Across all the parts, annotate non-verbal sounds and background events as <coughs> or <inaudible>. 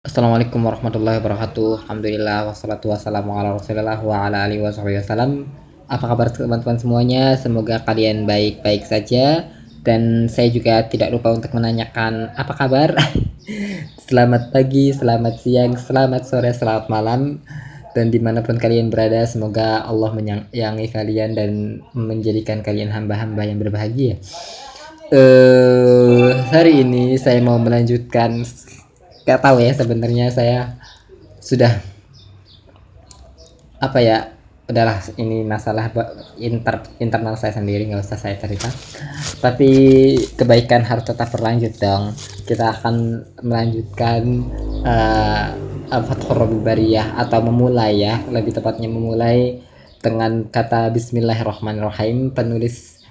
Assalamualaikum warahmatullahi wabarakatuh. Alhamdulillah wassalatu wassalamu ala Rasulillah wa ala alihi wasallam. Apa kabar teman-teman semuanya? Semoga kalian baik-baik saja dan saya juga tidak lupa untuk menanyakan apa kabar. <laughs> selamat pagi, selamat siang, selamat sore, selamat malam dan di mana pun kalian berada semoga Allah menyayangi kalian dan menjadikan kalian hamba-hamba yang berbahagia. Uh, hari ini saya mau melanjutkan nggak tahu ya sebenarnya saya sudah apa ya udahlah ini masalah inter internal saya sendiri nggak usah saya cerita. Tapi kebaikan harus tetap berlanjut dong. Kita akan melanjutkan uh, Fathur Bariyah atau memulai ya lebih tepatnya memulai dengan kata Bismillahirrahmanirrahim. Penulis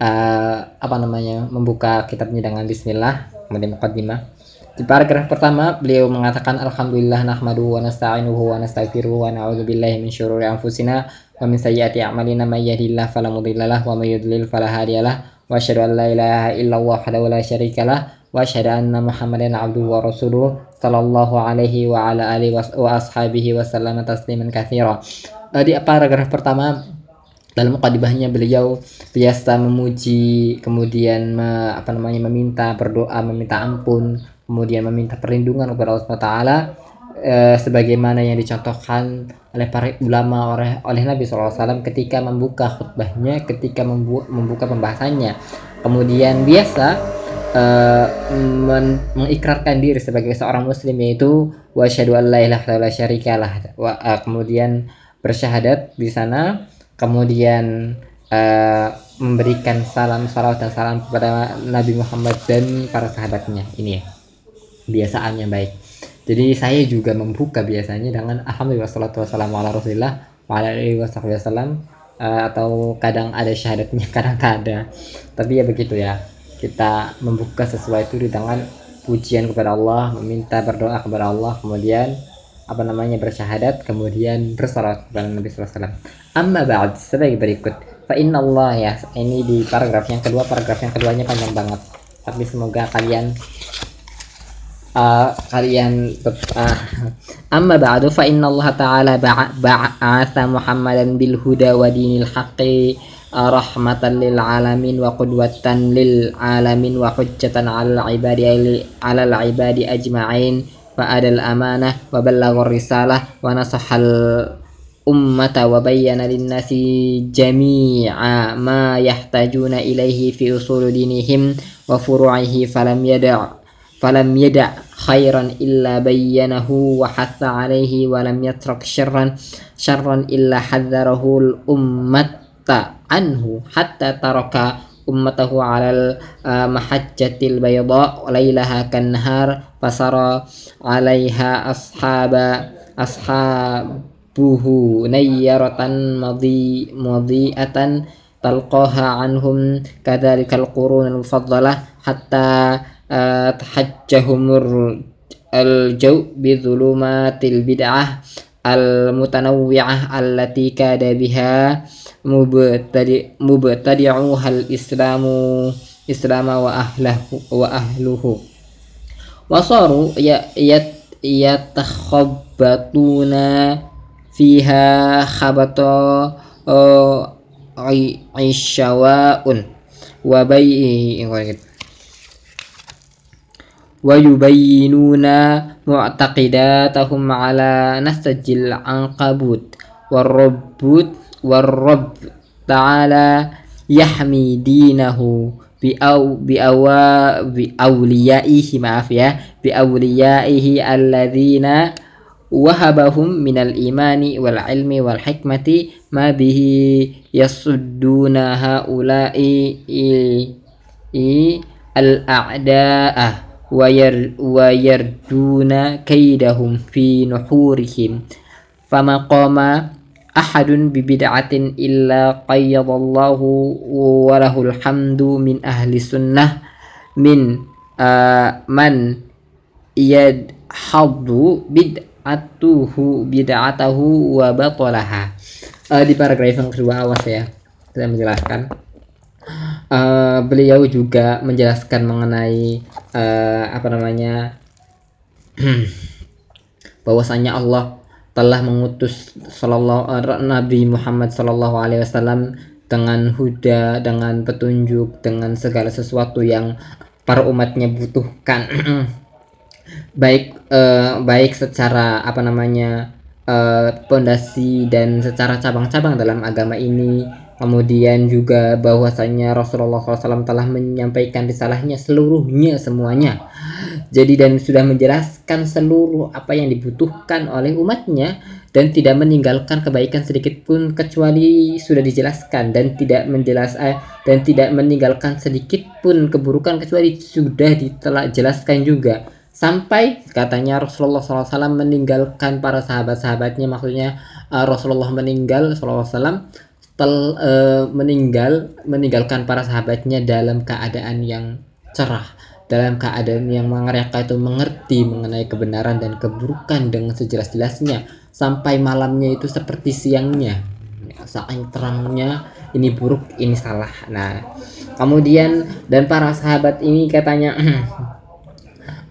uh, apa namanya membuka kitabnya dengan Bismillah kemudian mukadimah di paragraf pertama beliau mengatakan alhamdulillah nahmadu wa nasta'inuhu wa nastaghfiruhu wa na'udzu billahi min syururi anfusina wa min sayyiati a'malina may yahdihillahu fala wa may yudlil fala wa asyhadu an la ilaha illallah wahdahu la syarikalah wa asyhadu anna muhammadan abduhu wa rasuluh sallallahu alaihi wa ala alihi wa ashabihi wa sallama tasliman katsira. Di paragraf pertama dalam mukadimahnya beliau biasa memuji kemudian me, apa namanya meminta berdoa meminta ampun kemudian meminta perlindungan kepada Allah SWT eh, sebagaimana yang dicontohkan oleh para ulama oleh, oleh Nabi SAW ketika membuka khutbahnya ketika membu membuka pembahasannya. Kemudian biasa eh, men mengikrarkan diri sebagai seorang muslim yaitu wa syahadu an la ilaha illallah wa, uh, kemudian bersyahadat di sana kemudian uh, memberikan salam salawat dan salam kepada Nabi Muhammad dan para sahabatnya. Ini ya kebiasaan yang baik. Jadi saya juga membuka biasanya dengan alhamdulillah salatu wassalamu ala rasulillah wa ala alihi wasallam uh, atau kadang ada syahadatnya <laughs> kadang tak ada. Tapi ya begitu ya kita membuka sesuai itu dengan pujian kepada Allah meminta berdoa kepada Allah kemudian apa namanya bersyahadat kemudian bersolat kepada Nabi SAW amma ba'd sebagai berikut. Fa inna Allah ya ini di paragraf yang kedua paragraf yang keduanya panjang banget. Tapi semoga kalian uh, kalian uh, amma ba'du fa inna Allah ta'ala ba'atha Muhammadan bil huda wa dinil haqqi uh, rahmatan lil alamin wa qudwatan lil alamin wa hujjatan 'alal ibadi 'alal ibadi ajma'in. Fa adal amanah wa ballaghar risalah wa nasahal ummata wa bayyana lin-nasi jami'a ma yahtajuna ilaihi fi usul dinihim wa furu'ihi falam yada' فلم يدع خيرا إلا بينه وحث عليه ولم يترك شرا شرا إلا حذره الأمة عنه حتى ترك أمته على المحجة البيضاء ليلها كالنهار فسرى عليها أصحاب أصحابه نيرة مضي مضيئة تلقاها عنهم كذلك القرون المفضلة حتى qurun al tahajjahumur al-jaw bi dhulumatil bid'ah al-mutanawwi'ah allati kada biha mubtadi mubtadi'u hal islamu islama wa ahlahu wa ahluhu wasaru ya ya takhabbatuna fiha khabata aisyawaun wa bai'i ويبينون معتقداتهم على نسج العنقبوت والرب والرب تعالى يحمي دينه بأو بأوا بأوليائه ya بأوليائه الذين وهبهم من الإيمان والعلم والحكمة. ما به يصدون هؤلاء الأعداء. Wayarduna kaidahum fi nuhurihim fama qama ahadun bibid'atin illa qayyadallahu wa lahul hamdu min ahli sunnah min uh, man yadhaddu bid'atuhu bid'atahu wa batalaha uh, di paragraf yang kedua awas ya saya menjelaskan uh, beliau juga menjelaskan mengenai uh, apa namanya <clears throat> bahwasanya Allah telah mengutus sallallahu Nabi Muhammad sallallahu alaihi wasallam dengan huda, dengan petunjuk, dengan segala sesuatu yang para umatnya butuhkan. <clears throat> baik uh, baik secara apa namanya pondasi uh, dan secara cabang-cabang dalam agama ini kemudian juga bahwasanya Rasulullah SAW telah menyampaikan risalahnya seluruhnya semuanya. Jadi dan sudah menjelaskan seluruh apa yang dibutuhkan oleh umatnya dan tidak meninggalkan kebaikan sedikit pun kecuali sudah dijelaskan dan tidak menjelas eh, dan tidak meninggalkan sedikit pun keburukan kecuali sudah ditelah jelaskan juga. Sampai katanya Rasulullah SAW meninggalkan para sahabat-sahabatnya maksudnya uh, Rasulullah meninggal SAW tel, uh, meninggal meninggalkan para sahabatnya dalam keadaan yang cerah dalam keadaan yang mereka itu mengerti mengenai kebenaran dan keburukan dengan sejelas-jelasnya. Sampai malamnya itu seperti siangnya. Saking terangnya ini buruk ini salah. Nah kemudian dan para sahabat ini katanya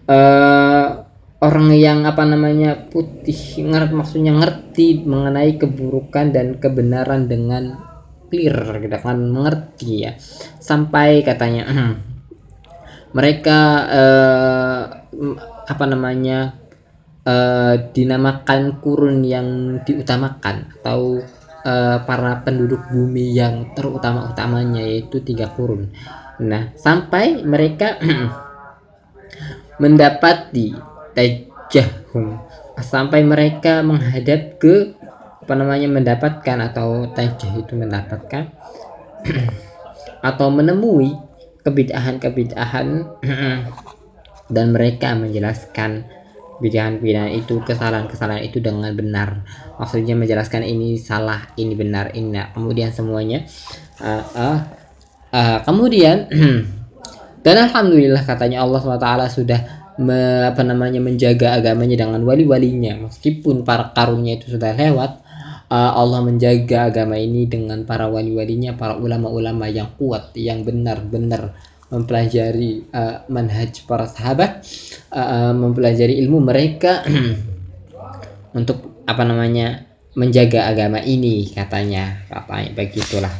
uh, <clears throat> orang yang apa namanya putih ngerti maksudnya ngerti mengenai keburukan dan kebenaran dengan clear kan mengerti ya sampai katanya mereka uh, apa namanya uh, dinamakan kurun yang diutamakan atau uh, para penduduk bumi yang terutama-utamanya yaitu tiga kurun. Nah, sampai mereka mendapati tajahum. Sampai mereka menghadap ke apa namanya mendapatkan atau tajah itu mendapatkan. <clears throat> Atau menemui kebidahan-kebidahan. <clears throat> Dan mereka menjelaskan bidahan-bidahan itu kesalahan-kesalahan itu dengan benar. Maksudnya menjelaskan ini salah ini benar ini nah. kemudian semuanya uh, uh, uh, kemudian <clears throat> dan alhamdulillah katanya Allah swt sudah me, apa namanya menjaga agamanya dengan wali-walinya. Meskipun para karunnya itu sudah lewat uh, Allah menjaga agama ini dengan para wali-walinya para ulama-ulama yang kuat yang benar-benar mempelajari uh, manhaj para sahabat uh, mempelajari ilmu mereka <clears throat> untuk apa namanya menjaga agama ini katanya. Katanya begitulah.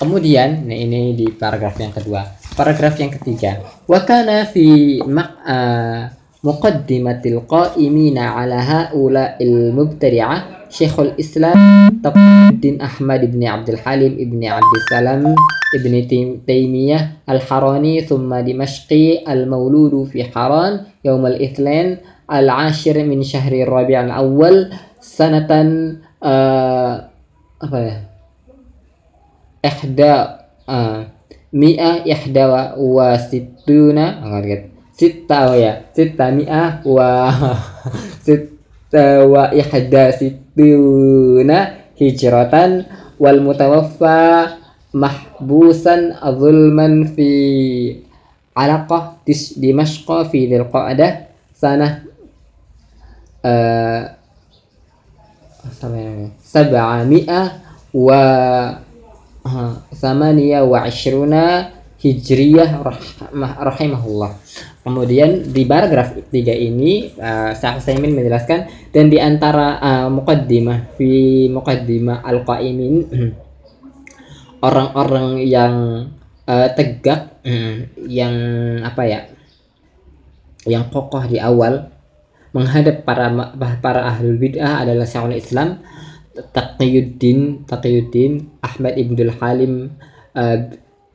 Kemudian nah ini di paragraf yang kedua paragraf yang ketiga wakana fi ma'a muqaddimatil qa'imina ala ha'ula'il mubtadi'ah Syekhul Islam Taqaddin Ahmad ibn Abdul Halim ibn Abdul Salam ibn Taimiyah Al-Harani thumma Dimashqi Al-Mauludu fi Haran يوم الاثنين العاشر من شهر الربيع الأول سنة آه apa ya? Ikhda آه mi'a yahdawa wa situna angkat sitta oh ya. Sita mi'a wa <laughs> sita wa yahda situna hijratan wal mutawaffa mahbusan zulman fi alaqah dimashqa fi dil qa'dah sana uh, eh, sab'a mi'a wa samaniya wa ashruna hijriyah rahimahullah. Kemudian di paragraf 3 ini uh, Syekh Saimin menjelaskan dan di antara uh, muqaddimah fi muqaddimah al-qaimin <clears throat> orang-orang yang uh, tegak <clears throat> yang apa ya yang kokoh di awal menghadap para para ahli bid'ah adalah Syekhul Islam Taqiyuddin Taqiyuddin Ahmad Ibnul Halim uh,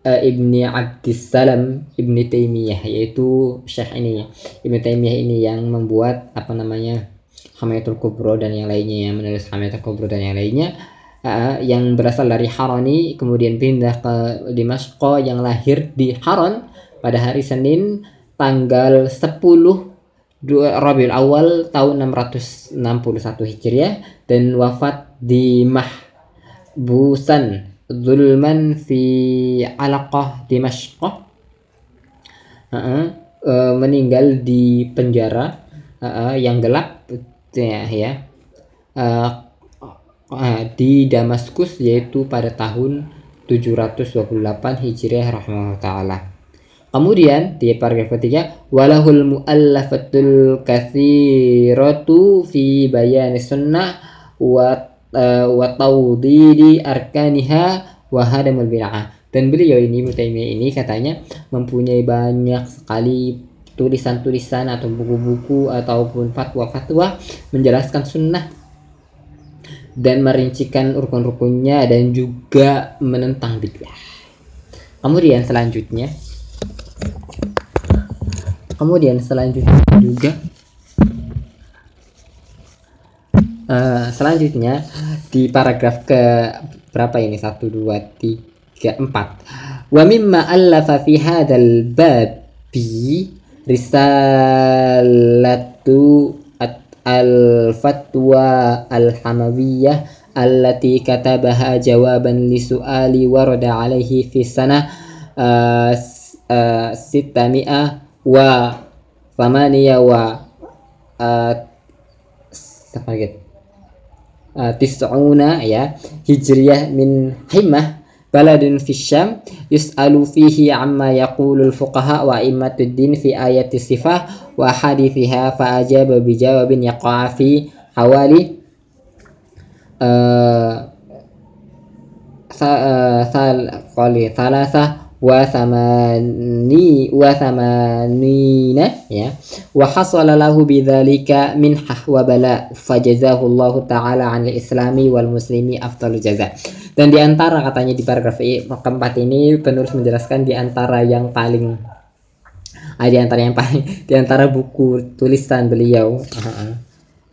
uh, Ibni Abdissalam Ibni Taimiyah yaitu Syekh ini. Ibni Taimiyah ini yang membuat apa namanya Hamayatul Kubro dan yang lainnya yang menulis Hamayatul Kubro dan yang lainnya uh, yang berasal dari Harani kemudian pindah ke Dimashq yang lahir di Haran pada hari Senin tanggal 10 Rabiul Awal tahun 661 Hijriah dan wafat di Mahbusan zulman fi alaqah Dimashq uh, uh, meninggal di penjara uh, uh, yang gelap ya, ya. Uh, uh, di Damaskus yaitu pada tahun 728 Hijriah rahimahullah taala. Kemudian di paragraf ketiga, walahul mu'allafatul katsiratu fi bayan sunnah wa uh, wa tawdidi arkaniha wa hadamul bid'ah. Dan beliau ini Mutaimiyah ini katanya mempunyai banyak sekali tulisan-tulisan atau buku-buku ataupun fatwa-fatwa menjelaskan sunnah dan merincikan rukun-rukunnya dan juga menentang bid'ah. Kemudian selanjutnya kemudian selanjutnya juga uh, selanjutnya di paragraf ke berapa ini? Satu dua tiga empat. Wa mimma allafa fi hadzal babi risalatu al-fatwa al-hamawiyah allati katabaha jawaban li su'ali warada alaihi fi sana uh, uh, wa thamaniya wa uh, uh, tis'una ya hijriyah min himah baladun fi syam yus'alu fihi amma yaqulu al-fuqaha wa immatuddin fi ayati sifah wa hadithiha fa ajaba bi jawabin yaqa fi hawali. Uh, sa, uh, sal qali thalatha wa samani wa samanina ya. Wa hasala lahu bidzalika minhah wa bala fajazahu Allah taala 'anil islami wal muslimi afdalul jaza. Dan di antara katanya di paragraf keempat ini penulis menjelaskan di antara yang paling ah, di antara yang paling <laughs> di antara buku tulisan beliau uh,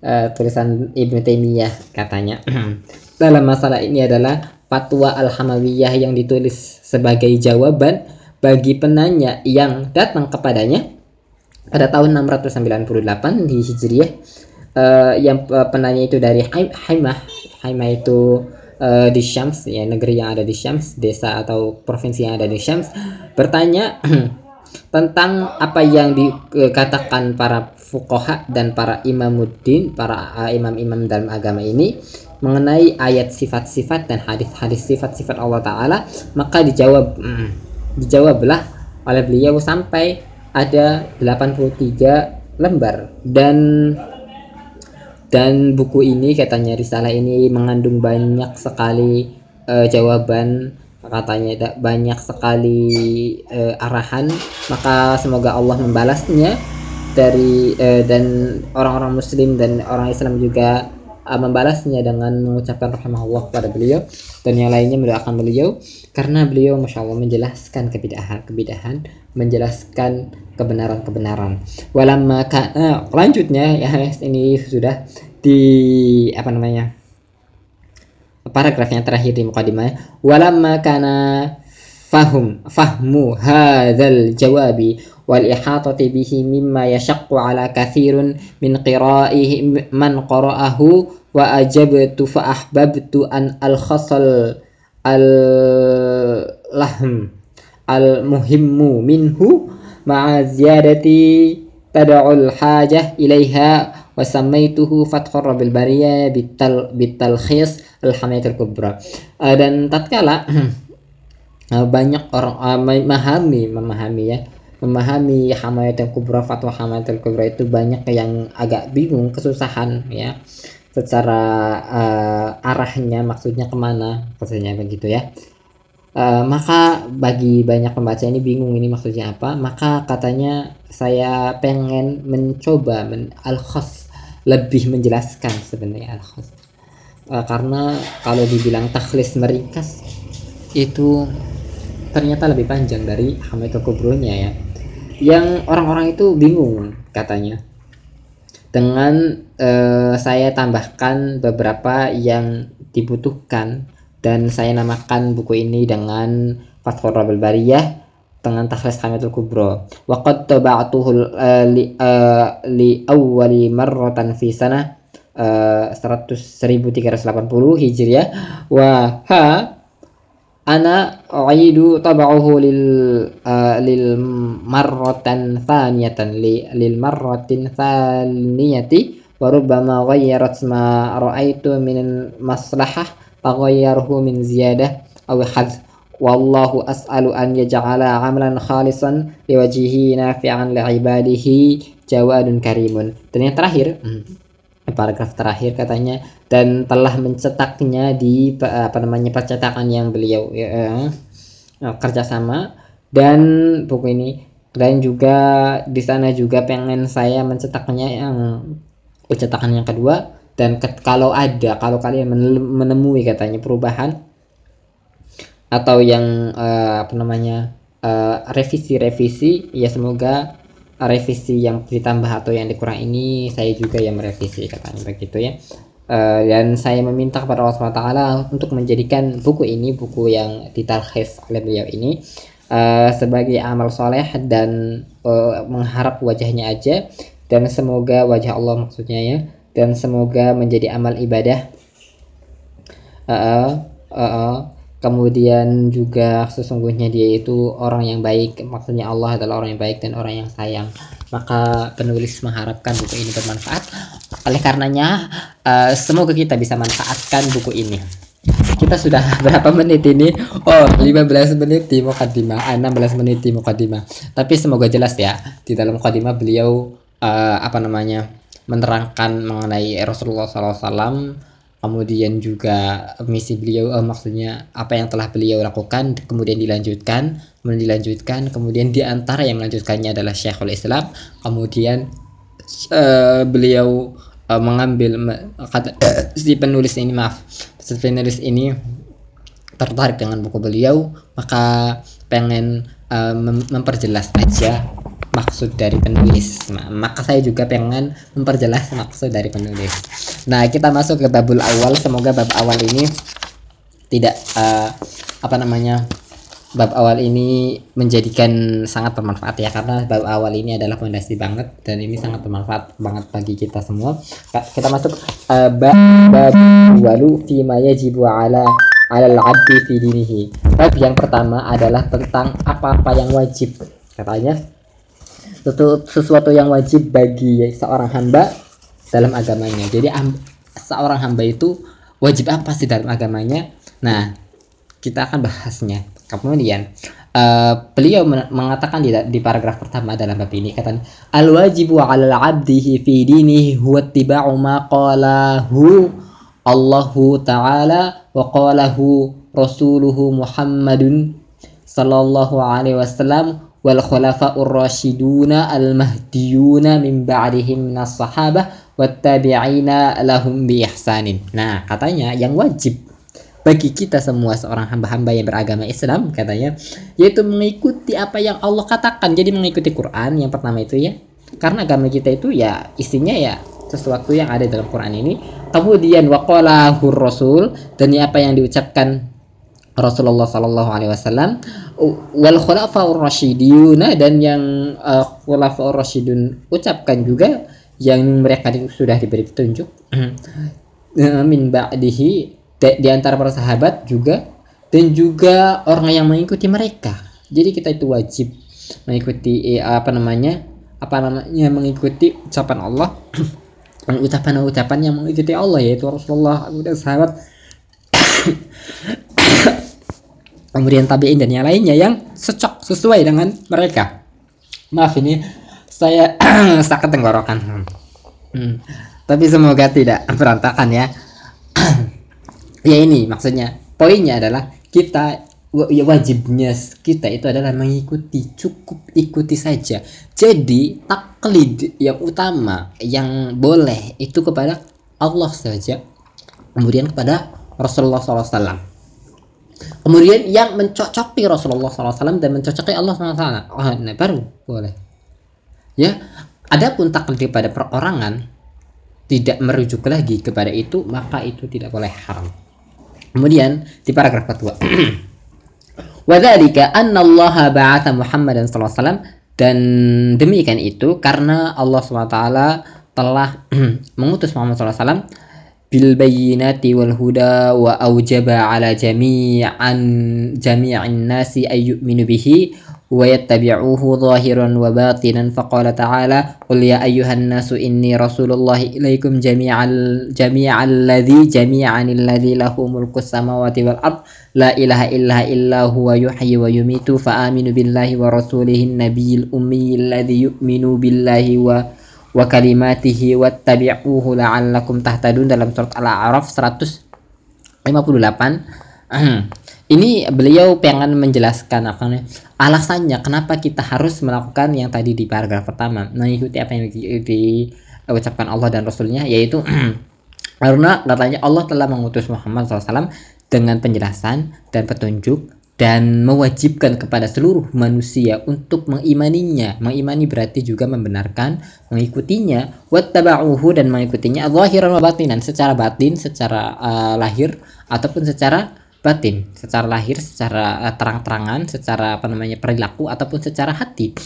uh, tulisan Ibnu Taimiyah katanya. <clears throat> Dalam masalah ini adalah fatwa Al-Hamawiyah yang ditulis sebagai jawaban bagi penanya yang datang kepadanya pada tahun 698 di Hijriah. Uh, yang uh, penanya itu dari Haimah. Haimah itu uh, di Syams ya negeri yang ada di Syams desa atau provinsi yang ada di Syams bertanya <clears throat> tentang apa yang dikatakan para fukoha dan para imamuddin para imam-imam dalam agama ini mengenai ayat sifat-sifat dan hadis-hadis sifat-sifat Allah Ta'ala maka dijawab hmm, dijawablah oleh beliau sampai ada 83 lembar. Dan dan buku ini katanya risalah ini mengandung banyak sekali uh, jawaban katanya banyak sekali uh, arahan. Maka semoga Allah membalasnya dari uh, dan orang-orang muslim dan orang Islam juga uh, membalasnya dengan mengucapkan rahmatullah kepada beliau dan yang lainnya mendoakan beliau karena beliau masya Allah menjelaskan kebidahan kebidahan menjelaskan kebenaran kebenaran walamma uh, lanjutnya ya ini sudah di apa namanya paragraf yang terakhir di mukadimah walamma kana fahum fahmu hadzal jawabi wal ihatati bihi mimma yashaqqu ala kathirun min qira'ihi man qara'ahu wa ajabtu fa ahbabtu an al khasal al lahm al muhimmu minhu ma'a ziyadati tad'ul hajah ilaiha wa samaituhu fathur rabbil bariyah bital bitalkhis al hamayatul kubra uh, dan tatkala uh, <clears throat> banyak orang uh, memahami memahami ya. Memahami Hamayatul Kubra fatwa Hamayatul Kubra itu banyak yang agak bingung kesusahan ya. Secara uh, arahnya maksudnya ke mana maksudnya begitu ya. Uh, maka bagi banyak pembaca ini bingung ini maksudnya apa maka katanya saya pengen mencoba men al khos lebih menjelaskan sebenarnya al khos uh, karena kalau dibilang takhlis meringkas itu ternyata lebih panjang dari Hamayatul Kubronya ya. Yang orang-orang itu bingung katanya. Dengan uh, saya tambahkan beberapa yang dibutuhkan dan saya namakan buku ini dengan Fathul Rabbil Bariyah dengan takhlis Hamitul Kubro. Wa qad taba'tuhu uh, li, uh, li awwali marratan fi sana uh, 100 1380 Hijriah. Wa ha ana aidu tab'uhu lil uh, lil marratan thaniyatan li lil marratin thaniyati wa rubbama ghayyarat ma ra'aitu min maslahah faghayyaruhu min ziyadah aw hadz wallahu as'alu an yaj'ala 'amalan khalisan liwajhihi nafi'an li'ibadihi jawadun karimun. Dan yang terakhir hmm, paragraf terakhir katanya dan telah mencetaknya di apa namanya percetakan yang beliau ya, uh, kerjasama. Dan buku ini dan juga di sana juga pengen saya mencetaknya yang cetakan yang kedua. Dan ke, kalau ada kalau kalian menemui katanya perubahan atau yang uh, apa namanya revisi-revisi uh, ya semoga revisi yang ditambah atau yang dikurang ini saya juga yang merevisi katanya begitu ya. Uh, dan saya meminta kepada Allah SWT untuk menjadikan buku ini buku yang ditarhis oleh beliau ini uh, sebagai amal soleh dan uh, mengharap wajahnya aja. Dan semoga wajah Allah maksudnya ya dan semoga menjadi amal ibadah. Uh, uh, uh, kemudian juga sesungguhnya dia itu orang yang baik. Maksudnya Allah adalah orang yang baik dan orang yang sayang. Maka penulis mengharapkan buku ini bermanfaat. Oleh karenanya uh, semoga kita bisa manfaatkan buku ini. Kita sudah <laughs> berapa menit ini? Oh 15 menit di mukadimah 16 menit di mukadimah tapi semoga jelas ya di dalam mukadimah beliau uh, apa namanya menerangkan mengenai Rasulullah SAW kemudian juga misi beliau uh, maksudnya apa yang telah beliau lakukan kemudian dilanjutkan kemudian dilanjutkan kemudian di antara yang melanjutkannya adalah Syekhul Islam. Kemudian uh, beliau uh, mengambil kata <coughs> si penulis ini maaf si penulis ini tertarik dengan buku beliau maka pengen uh, mem memperjelas aja maksud dari penulis. Maka saya juga pengen memperjelas maksud dari penulis. Nah kita masuk ke babul awal. Semoga bab awal ini tidak uh, apa namanya bab awal ini menjadikan sangat bermanfaat ya karena bab awal ini adalah fondasi banget dan ini sangat bermanfaat banget bagi kita semua. Kita masuk uh, bab bab walu fi ma yajibu ala ala al-abdi fi dinihi. Bab yang pertama adalah tentang apa-apa yang wajib. Katanya sesuatu yang wajib bagi seorang hamba dalam agamanya. Jadi seorang hamba itu wajib apa sih dalam agamanya? Nah, kita akan bahasnya. Kemudian uh, beliau mengatakan di, di paragraf pertama dalam bab ini kata al wajibu 'alal 'abdihi fi dinihi huwa ittiba'u ma qalahu Allahu ta'ala wa qalahu rasuluhu Muhammadun sallallahu alaihi wasallam wal khulafa'ur rasyiduna al mahdiyuna min ba'dihim minas sahabah wattabi'ina lahum bi ihsanin. Nah, katanya yang wajib bagi kita semua seorang hamba-hamba yang beragama Islam katanya yaitu mengikuti apa yang Allah katakan. Jadi mengikuti Quran yang pertama itu ya. Karena agama kita itu ya isinya ya sesuatu yang ada dalam Quran ini. Kemudian waqalahu rasul dan apa yang diucapkan Rasulullah Sallallahu Alaihi Wasallam wal khulafaur rasyiduna dan yang uh, khulafaur rasyidun ucapkan juga yang mereka sudah diberi petunjuk. Uh, min ba'dihi di antara para sahabat juga dan juga orang yang mengikuti mereka. Jadi kita itu wajib mengikuti eh, apa namanya apa namanya mengikuti ucapan Allah. <coughs> Ucapan-ucapan yang mengikuti Allah yaitu Rasulullah dan sahabat <coughs> <coughs> kemudian tabiin dan yang lainnya yang secok sesuai dengan mereka. Maaf ini saya <clears throat> sakit tenggorokan hmm. tapi semoga tidak berantakan ya. <clears throat> Ya ini maksudnya poinnya adalah kita ya wajibnya kita itu adalah mengikuti cukup ikuti saja. Jadi taklid yang utama yang boleh itu kepada Allah saja kemudian kepada Rasulullah SAW Kemudian yang mencocoki Rasulullah SAW dan mencocoki Allah SWT. Oh, nah baru boleh. Ya, adapun taklid pada perorangan tidak merujuk lagi kepada itu, maka itu tidak boleh haram. Kemudian di paragraf kedua. <clears throat> Wadhalika anna Allah ba'atha Muhammadan SAW dan demikian itu karena Allah SWT telah <clears throat> mengutus Muhammad SAW huda wa aujaba ala jami'an jami'in nasi ay yu'minu bihi ويتبعوه ظاهرا وباطنا. فقال تعالى قل يا أيها الناس إني رسول الله إليكم جميعا جميعا الذي جميعا الذي له ملك السماوات والأرض. لا إله إلا إلا هو يحيي ويميت. فآمنوا بالله ورسوله النبي الأمي الذي يؤمن بالله و wa kalimatihi wattabi'uhu la'allakum tahtadun dalam surat Al-A'raf 158. <clears throat> Ini beliau pengen menjelaskan apa alasannya kenapa kita harus melakukan yang tadi di paragraf pertama mengikuti apa yang diucapkan di, Allah dan Rasulnya yaitu <clears throat> karena katanya Allah telah mengutus Muhammad SAW dengan penjelasan dan petunjuk dan mewajibkan kepada seluruh manusia untuk mengimaninya. Mengimani berarti juga membenarkan, mengikutinya, wattaba'uhu dan mengikutinya. Zahiran wa batinan secara batin, secara uh, lahir ataupun secara batin. Secara lahir secara uh, terang-terangan secara apa namanya perilaku ataupun secara hati.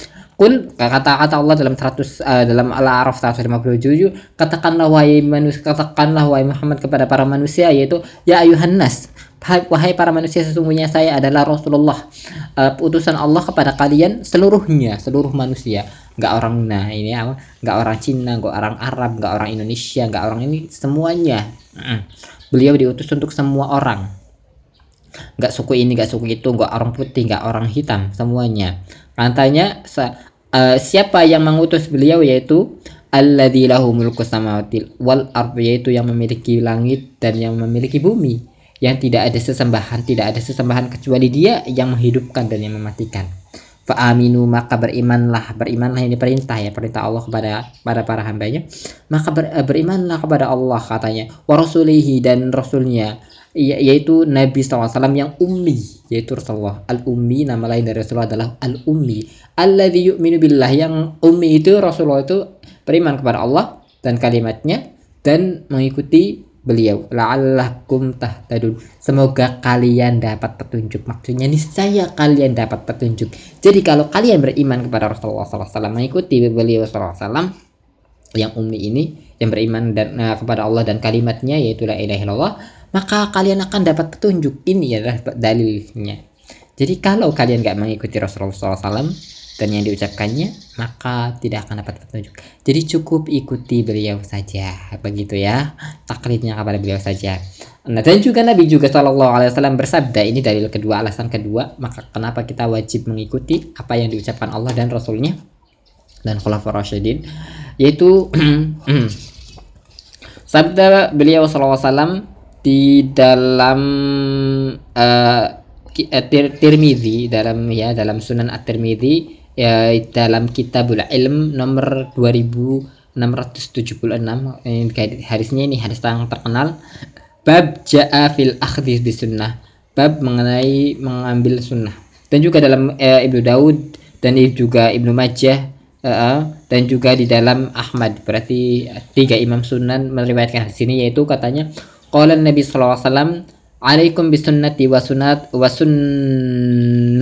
Kul kata-kata Allah dalam 100 uh, eh, dalam Al-A'raf 157 katakanlah wahai manusia katakanlah wahai Muhammad kepada para manusia yaitu ya ayuhan nas wahai para manusia sesungguhnya saya adalah Rasulullah. Uh, utusan Allah kepada kalian seluruhnya seluruh manusia. Nggak orang nah ini apa? Nggak orang Cina nggak orang Arab nggak orang Indonesia nggak orang ini semuanya. Beliau diutus untuk semua orang. Nggak suku ini nggak suku itu nggak orang putih nggak orang hitam semuanya. Katanya uh, siapa yang mengutus beliau yaitu alladzi lahu mulku samawati wal ard yaitu yang memiliki langit dan yang memiliki bumi yang tidak ada sesembahan tidak ada sesembahan kecuali dia yang menghidupkan dan yang mematikan. Fa'aminu maka berimanlah. Berimanlah ini perintah ya perintah Allah kepada pada para hambanya. Maka ber, eh, berimanlah kepada Allah katanya. Wa rasulihi dan rasulnya yaitu Nabi SAW yang ummi yaitu Rasulullah. Al-ummi nama lain dari Rasulullah adalah al-ummi. Alladzi yu'minu billah yang ummi itu Rasulullah itu beriman kepada Allah dan kalimatnya dan mengikuti beliau la'allakum tahtadun. Semoga kalian dapat petunjuk. Maksudnya niscaya kalian dapat petunjuk. Jadi kalau kalian beriman kepada Rasulullah SAW mengikuti beliau SAW yang ummi ini yang beriman dan uh, kepada Allah dan kalimatnya yaitu la ilaha illallah maka kalian akan dapat petunjuk. Ini adalah dalilnya. Jadi kalau kalian gak mengikuti Rasulullah SAW dan yang diucapkannya maka tidak akan dapat petunjuk. Jadi cukup ikuti beliau saja. Begitu ya taklidnya kepada beliau saja. Nah dan juga Nabi juga Shallallahu Alaihi Wasallam bersabda ini dalil kedua alasan kedua maka kenapa kita wajib mengikuti apa yang diucapkan Allah dan Rasulnya dan Khulafaur Rasyidin? Yaitu <clears throat> sabda beliau Shallallahu Alaihi Wasallam di dalam uh, Tirmidzi dalam ya dalam Sunan At-Tirmidzi ya dalam Kitabul Ilm nomor 2676 ini hadisnya ini hadis yang terkenal bab ja'a fil akhdhi bi sunnah. Bab mengenai mengambil sunnah. Dan juga dalam uh, Ibnu Daud dan juga Ibnu Majah uh, dan juga di dalam Ahmad. Berarti tiga imam sunan meriwayatkan hadis ini yaitu katanya Qala Nabi sallallahu alaihi wasallam, "Alaikum bisunnati wa sunnat wa sunnati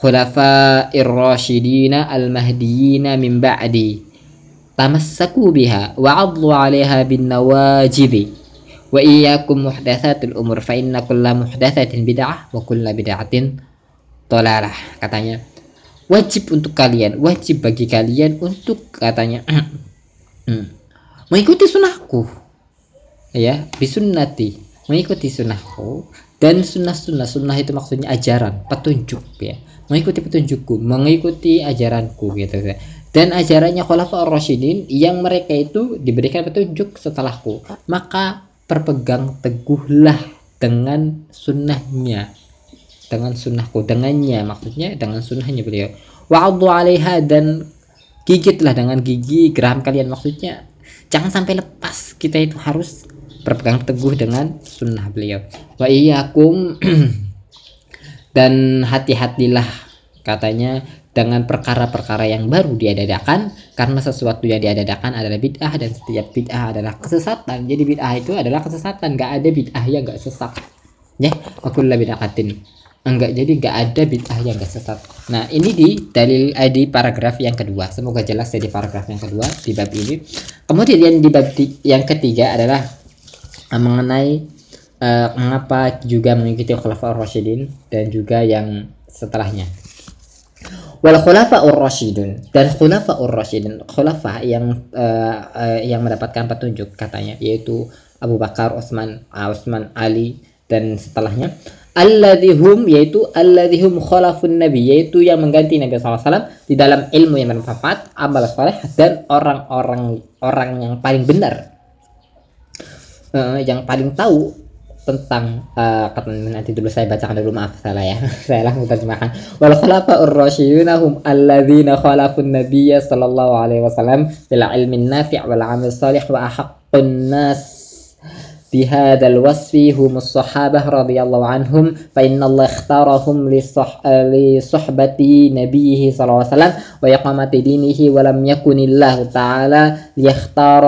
khulafa'ir rasyidina al-mahdiyina min ba'di." Tamassaku biha wa 'adlu 'alaiha bin nawajib. Wa iyyakum muhdatsatil umur fa inna kulla muhdatsatin bid'ah wa kulla bid'atin dhalalah. Katanya wajib untuk kalian, wajib bagi kalian untuk katanya <clears throat> hmm, mengikuti sunnahku ya bisunnati mengikuti sunnahku dan sunnah sunnah sunnah itu maksudnya ajaran petunjuk ya mengikuti petunjukku mengikuti ajaranku gitu ya dan ajarannya Khulafaur Rasyidin yang mereka itu diberikan petunjuk setelahku. Maka berpegang teguhlah dengan sunnahnya. Dengan sunnahku dengannya maksudnya dengan sunnahnya beliau. Wa'adhu alaiha dan gigitlah dengan gigi geram kalian maksudnya jangan sampai lepas. Kita itu harus berpegang teguh dengan sunnah beliau. Wa iyyakum <clears throat> dan hati-hatilah katanya dengan perkara-perkara yang baru diadakan karena sesuatu yang diadakan adalah bid'ah dan setiap bid'ah adalah kesesatan. Jadi bid'ah itu adalah kesesatan nggak ada bid'ah yang nggak sesat. Ya akulah bid'ahatin enggak jadi nggak ada bid'ah yang nggak sesat. Nah ini di dalil eh, di paragraf yang kedua. Semoga jelas ya di paragraf yang kedua di bab ini. Kemudian di bab yang ketiga adalah mengenai uh, mengapa juga mengikuti Khulafaur Rasyidin dan juga yang setelahnya. wal khulafaur rasyidun dan khulafaur rasyidun khulafa yang uh, uh, yang mendapatkan petunjuk katanya yaitu Abu Bakar, Utsman, Utsman, Ali dan setelahnya alladhihum yaitu alladhihum khalafun nabi yaitu yang mengganti Nabi SAW di dalam ilmu yang bermanfaat amal saleh dan orang-orang orang yang paling benar uh, yang paling tahu tentang uh, kata nanti dulu saya bacakan dulu maaf salah ya <laughs> saya langsung terjemahkan wal khulafa ar-rasyidun hum alladzina khalafun nabiyya sallallahu alaihi wasallam bil ilmi nafi' wal amal salih wa ahaqqun nas بهذا الوصف هم الصحابة رضي الله عنهم فإن الله اختارهم لصح... لصحبة نبيه صلى الله عليه وسلم وإقامة دينه ولم يكن الله تعالى ليختار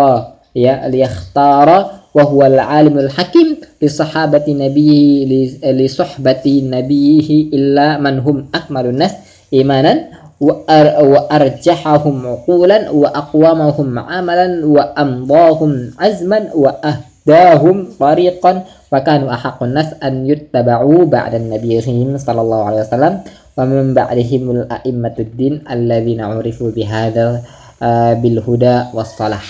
ليختار وهو العالم الحكيم لصحابة نبيه لصحبة نبيه إلا من هم أكمل الناس إيمانا وأرجحهم عقولا وأقوامهم عملا وأمضاهم عزما وأهداهم طريقا. وكانوا أحق الناس أن يتبعوا بعد النبي صلى الله عليه وسلم. ومن بعدهم الأئمة الدين الذين عرفوا بهذا آه، بالهدى والصلاح.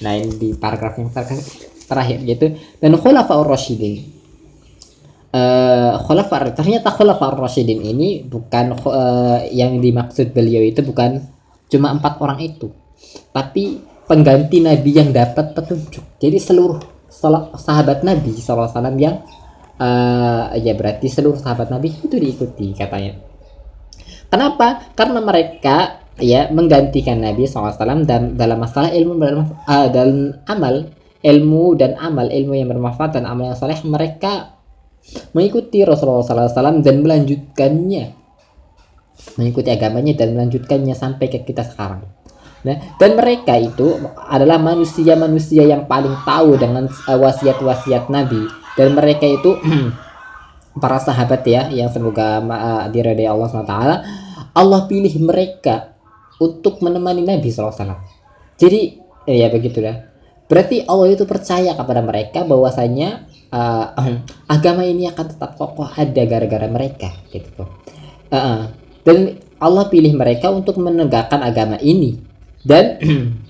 Nah ini di paragraf yang terakhir gitu. Dan khulafaur rasyidin. Uh, khulafa ternyata khulafaur rasyidin ini bukan uh, yang dimaksud beliau itu bukan cuma empat orang itu, tapi pengganti nabi yang dapat petunjuk. Jadi seluruh sahabat Nabi SAW yang uh, ya berarti seluruh sahabat Nabi itu diikuti katanya. Kenapa? Karena mereka ya menggantikan Nabi SAW dan dalam masalah ilmu uh, dan amal ilmu dan amal ilmu yang bermanfaat dan amal yang saleh mereka mengikuti Rasulullah SAW dan melanjutkannya. Mengikuti agamanya dan melanjutkannya sampai ke kita sekarang. Nah, dan mereka itu adalah manusia-manusia yang paling tahu dengan uh, wasiat-wasiat Nabi. Dan mereka itu <clears throat> para sahabat ya yang semoga uh, diridai Allah SWT Allah pilih mereka untuk menemani Nabi SAW jadi ya begitulah berarti Allah itu percaya kepada mereka bahwasanya uh, agama ini akan tetap kokoh ada gara-gara mereka gitu uh, uh. dan Allah pilih mereka untuk menegakkan agama ini. Dan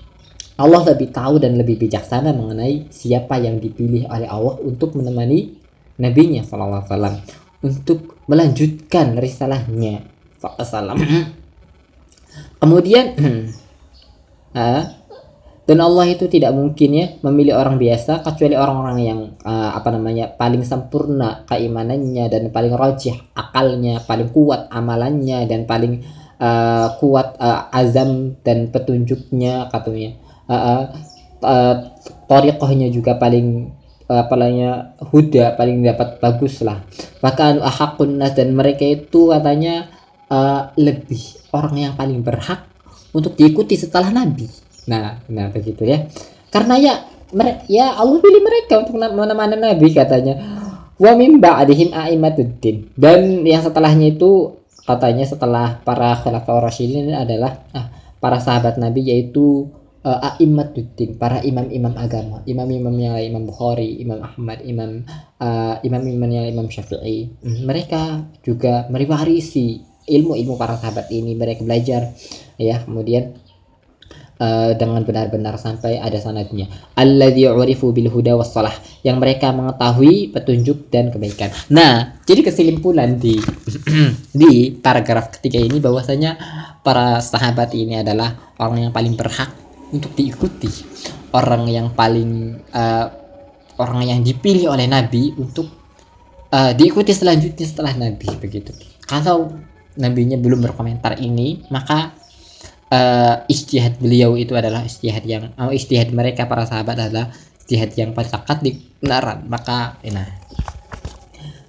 <clears throat> Allah lebih tahu dan lebih bijaksana mengenai siapa yang dipilih oleh Allah untuk menemani nabinya sallallahu alaihi untuk melanjutkan risalahnya sallallahu <clears throat> Kemudian <clears throat> dan Allah itu tidak mungkin ya memilih orang biasa kecuali orang-orang yang uh, apa namanya paling sempurna keimanannya dan paling rajih akalnya, paling kuat amalannya dan paling uh, kuat uh, azam dan petunjuknya katanya. Uh, uh, uh, juga paling apalanya huda paling dapat bagus lah bahkan ahakun nas dan mereka itu katanya uh, lebih orang yang paling berhak untuk diikuti setelah nabi nah nah begitu ya. Karena ya ya Allah pilih mereka untuk menemani nabi katanya. Wa mim ba'dihim a'immatuddin dan yang setelahnya itu katanya setelah para khalifah rasyidin adalah ah, para sahabat Nabi yaitu uh, a'imatuddin, para imam-imam agama, imam-imam yang Imam Bukhari, Imam Ahmad, Imam uh, imam-imam yang Imam Syafi'i. Hmm, mereka juga meriwarisi ilmu-ilmu para sahabat ini, mereka belajar ya, kemudian uh, dengan benar-benar sampai ada sanadnya. Alladzi urifu bil huda was yang mereka mengetahui petunjuk dan kebaikan. Nah, jadi kesimpulan di <clears throat> di paragraf ketiga ini bahwasanya para sahabat ini adalah orang yang paling berhak untuk diikuti, orang yang paling uh, orang yang dipilih oleh Nabi untuk uh, diikuti selanjutnya setelah Nabi begitu. Kalau nabinya belum berkomentar ini, maka uh, istihad beliau itu adalah istihad yang oh, istihad mereka para sahabat adalah istihad yang paling di kebenaran maka nah.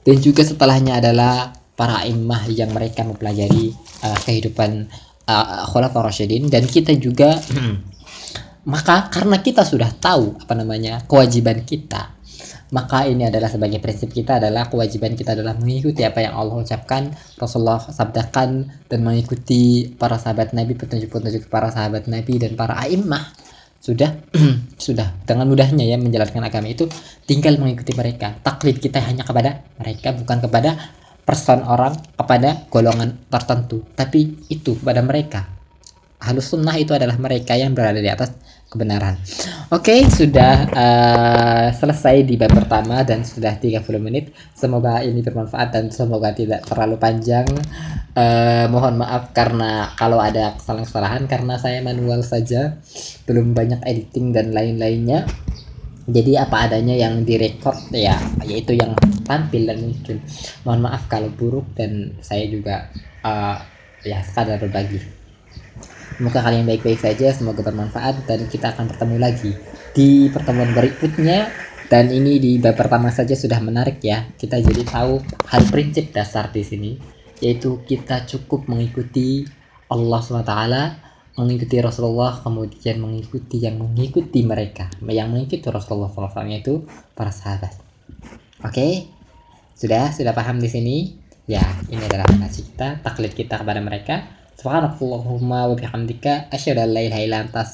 Dan juga setelahnya adalah para imah yang mereka mempelajari uh, kehidupan uh, khulafaur rasyidin dan kita juga maka karena kita sudah tahu apa namanya kewajiban kita maka ini adalah sebagai prinsip kita adalah kewajiban kita adalah mengikuti apa yang Allah ucapkan Rasulullah sabdakan dan mengikuti para sahabat Nabi petunjuk-petunjuk para sahabat Nabi dan para a'immah. Sudah <clears throat> sudah. Dengan mudahnya ya menjalankan agama itu tinggal mengikuti mereka. Taklid kita hanya kepada mereka bukan kepada person orang kepada golongan tertentu. Tapi itu pada mereka. Halus sunnah itu adalah mereka yang berada di atas kebenaran. Oke okay, sudah uh, selesai di bab pertama dan sudah 30 menit. Semoga ini bermanfaat dan semoga tidak terlalu panjang. Uh, mohon maaf karena kalau ada kesalahan-kesalahan karena saya manual saja belum banyak editing dan lain-lainnya. Jadi apa adanya yang direkod ya yaitu yang tampil dan muncul. Mohon maaf kalau buruk dan saya juga uh, ya sekadar berbagi semoga kalian baik-baik saja semoga bermanfaat dan kita akan bertemu lagi di pertemuan berikutnya. Dan ini di bab pertama saja sudah menarik ya. Kita jadi tahu hal prinsip dasar di sini yaitu kita cukup mengikuti Allah SWT mengikuti Rasulullah kemudian mengikuti yang mengikuti mereka. Yang mengikuti Rasulullah SAW itu para sahabat. Oke? Okay? sudah? Sudah paham di sini? Ya ini adalah manhaj kita taklid kita kepada mereka subhanallahumma wa bihamdika asyhadu an la ilaha illa anta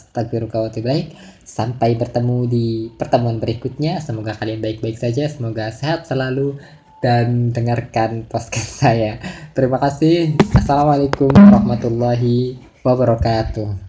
sampai bertemu di pertemuan berikutnya. Semoga kalian baik-baik saja semoga sehat selalu dan dengarkan podcast <laughs> saya. Terima kasih. Assalamualaikum warahmatullahi wabarakatuh